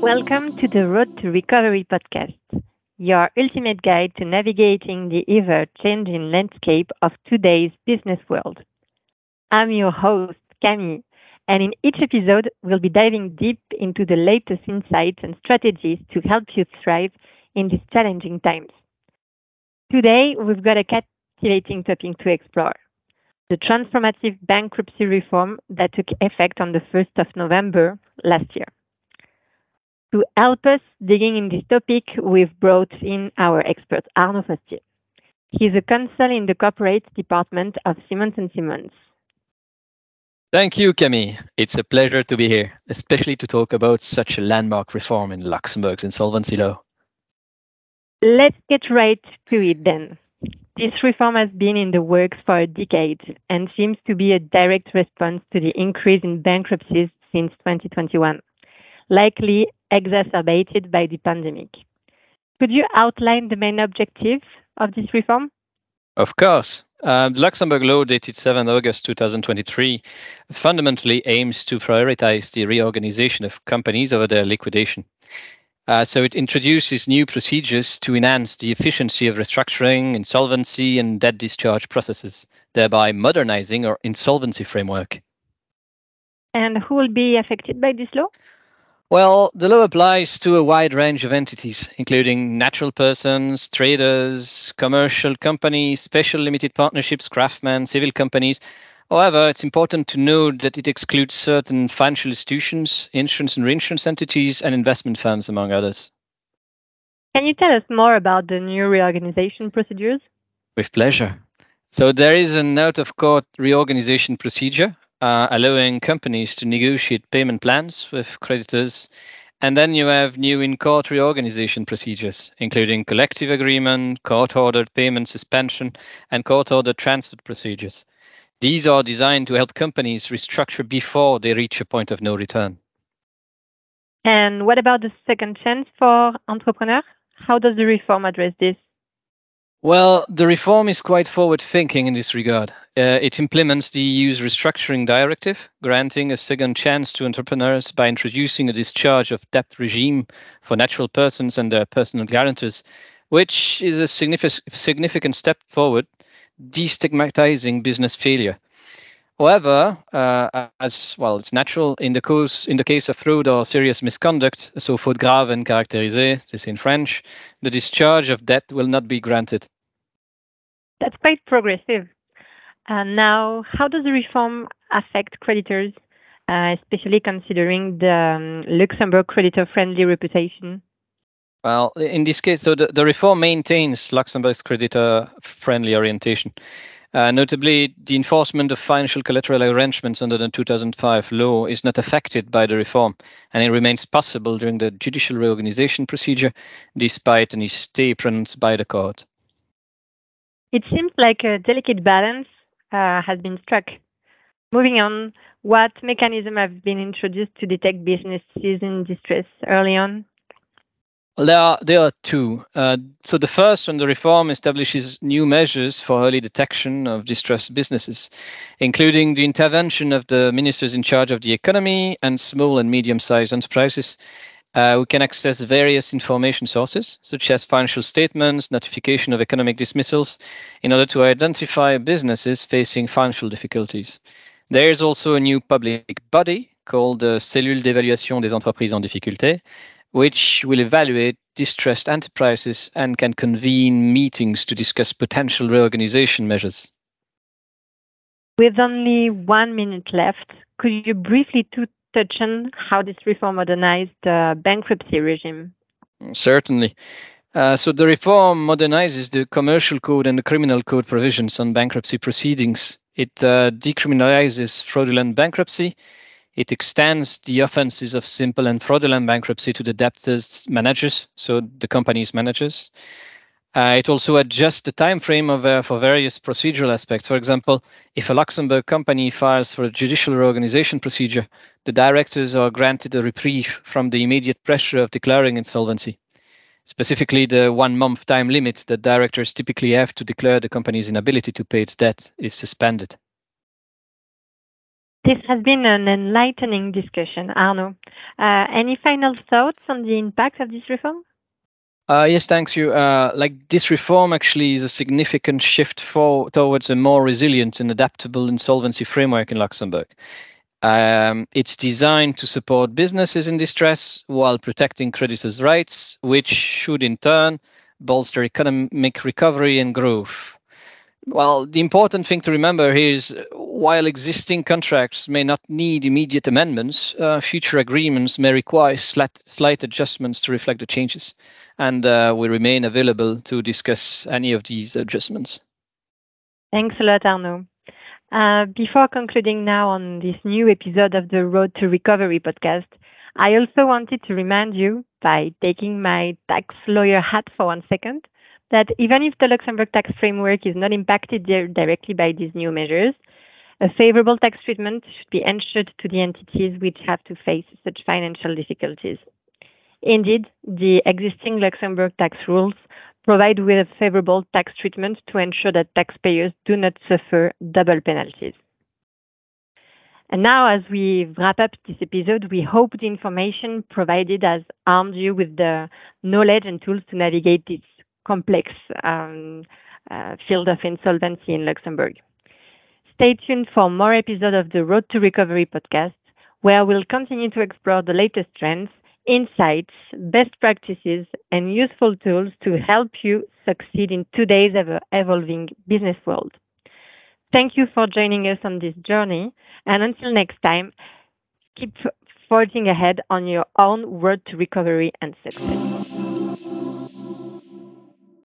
Welcome to the Road to Recovery podcast, your ultimate guide to navigating the ever changing landscape of today's business world. I'm your host, Camille, and in each episode, we'll be diving deep into the latest insights and strategies to help you thrive in these challenging times. Today, we've got a captivating topic to explore the transformative bankruptcy reform that took effect on the 1st of November last year. To help us digging in this topic, we've brought in our expert, Arnaud Fostier. He's a counsel in the corporate department of Simmons & Simmons. Thank you, Camille. It's a pleasure to be here, especially to talk about such a landmark reform in Luxembourg's insolvency law. Let's get right to it then. This reform has been in the works for a decade and seems to be a direct response to the increase in bankruptcies since 2021, likely exacerbated by the pandemic. Could you outline the main objectives of this reform? Of course. Uh, the Luxembourg law dated 7 August 2023 fundamentally aims to prioritize the reorganization of companies over their liquidation. Uh, so it introduces new procedures to enhance the efficiency of restructuring, insolvency, and debt discharge processes, thereby modernizing our insolvency framework. And who will be affected by this law? Well, the law applies to a wide range of entities, including natural persons, traders, commercial companies, special limited partnerships, craftsmen, civil companies. However, it's important to note that it excludes certain financial institutions, insurance and reinsurance entities, and investment firms, among others. Can you tell us more about the new reorganization procedures? With pleasure. So, there is an out of court reorganization procedure uh, allowing companies to negotiate payment plans with creditors. And then you have new in court reorganization procedures, including collective agreement, court ordered payment suspension, and court ordered transfer procedures. These are designed to help companies restructure before they reach a point of no return. And what about the second chance for entrepreneurs? How does the reform address this? Well, the reform is quite forward thinking in this regard. Uh, it implements the EU's restructuring directive, granting a second chance to entrepreneurs by introducing a discharge of debt regime for natural persons and their personal guarantors, which is a significant, significant step forward, destigmatizing business failure. However, uh, as well, it's natural in the case in the case of fraud or serious misconduct, so faute grave and caractérisée, this in French, the discharge of debt will not be granted. That's quite progressive. Uh, now, how does the reform affect creditors, uh, especially considering the um, Luxembourg creditor-friendly reputation? Well, in this case, so the, the reform maintains Luxembourg's creditor-friendly orientation. Uh, notably, the enforcement of financial collateral arrangements under the 2005 law is not affected by the reform, and it remains possible during the judicial reorganization procedure, despite any stay pronounced by the court. It seems like a delicate balance uh, has been struck. Moving on, what mechanisms have been introduced to detect businesses in distress early on? Well, there are there are two. Uh, so the first one, the reform establishes new measures for early detection of distressed businesses, including the intervention of the ministers in charge of the economy and small and medium-sized enterprises. Uh, we can access various information sources, such as financial statements, notification of economic dismissals, in order to identify businesses facing financial difficulties. There is also a new public body called the Cellule d'évaluation des entreprises en difficulté, which will evaluate distressed enterprises and can convene meetings to discuss potential reorganization measures. With only one minute left, could you briefly touch on how this reform modernized the bankruptcy regime? Certainly. Uh, so the reform modernizes the commercial code and the criminal code provisions on bankruptcy proceedings. It uh, decriminalizes fraudulent bankruptcy it extends the offenses of simple and fraudulent bankruptcy to the debtors' managers, so the company's managers. Uh, it also adjusts the time frame of, uh, for various procedural aspects. For example, if a Luxembourg company files for a judicial reorganization procedure, the directors are granted a reprieve from the immediate pressure of declaring insolvency. Specifically, the one month time limit that directors typically have to declare the company's inability to pay its debt is suspended. This has been an enlightening discussion, Arnaud. Uh, any final thoughts on the impact of this reform? Uh, yes, thanks you. Uh, like this reform actually is a significant shift for, towards a more resilient and adaptable insolvency framework in Luxembourg. Um, it's designed to support businesses in distress while protecting creditors' rights, which should in turn bolster economic recovery and growth. Well, the important thing to remember is while existing contracts may not need immediate amendments, uh, future agreements may require slight, slight, adjustments to reflect the changes. And uh, we remain available to discuss any of these adjustments. Thanks a lot, Arnaud. Uh, before concluding now on this new episode of the Road to Recovery podcast, I also wanted to remind you, by taking my tax lawyer hat for one second, that even if the Luxembourg tax framework is not impacted directly by these new measures, a favorable tax treatment should be ensured to the entities which have to face such financial difficulties. Indeed, the existing Luxembourg tax rules provide with a favorable tax treatment to ensure that taxpayers do not suffer double penalties. And now, as we wrap up this episode, we hope the information provided has armed you with the knowledge and tools to navigate this complex um, uh, field of insolvency in Luxembourg. Stay tuned for more episodes of the Road to Recovery podcast, where we'll continue to explore the latest trends, insights, best practices, and useful tools to help you succeed in today's ever evolving business world. Thank you for joining us on this journey, and until next time, keep forging ahead on your own road to recovery and success.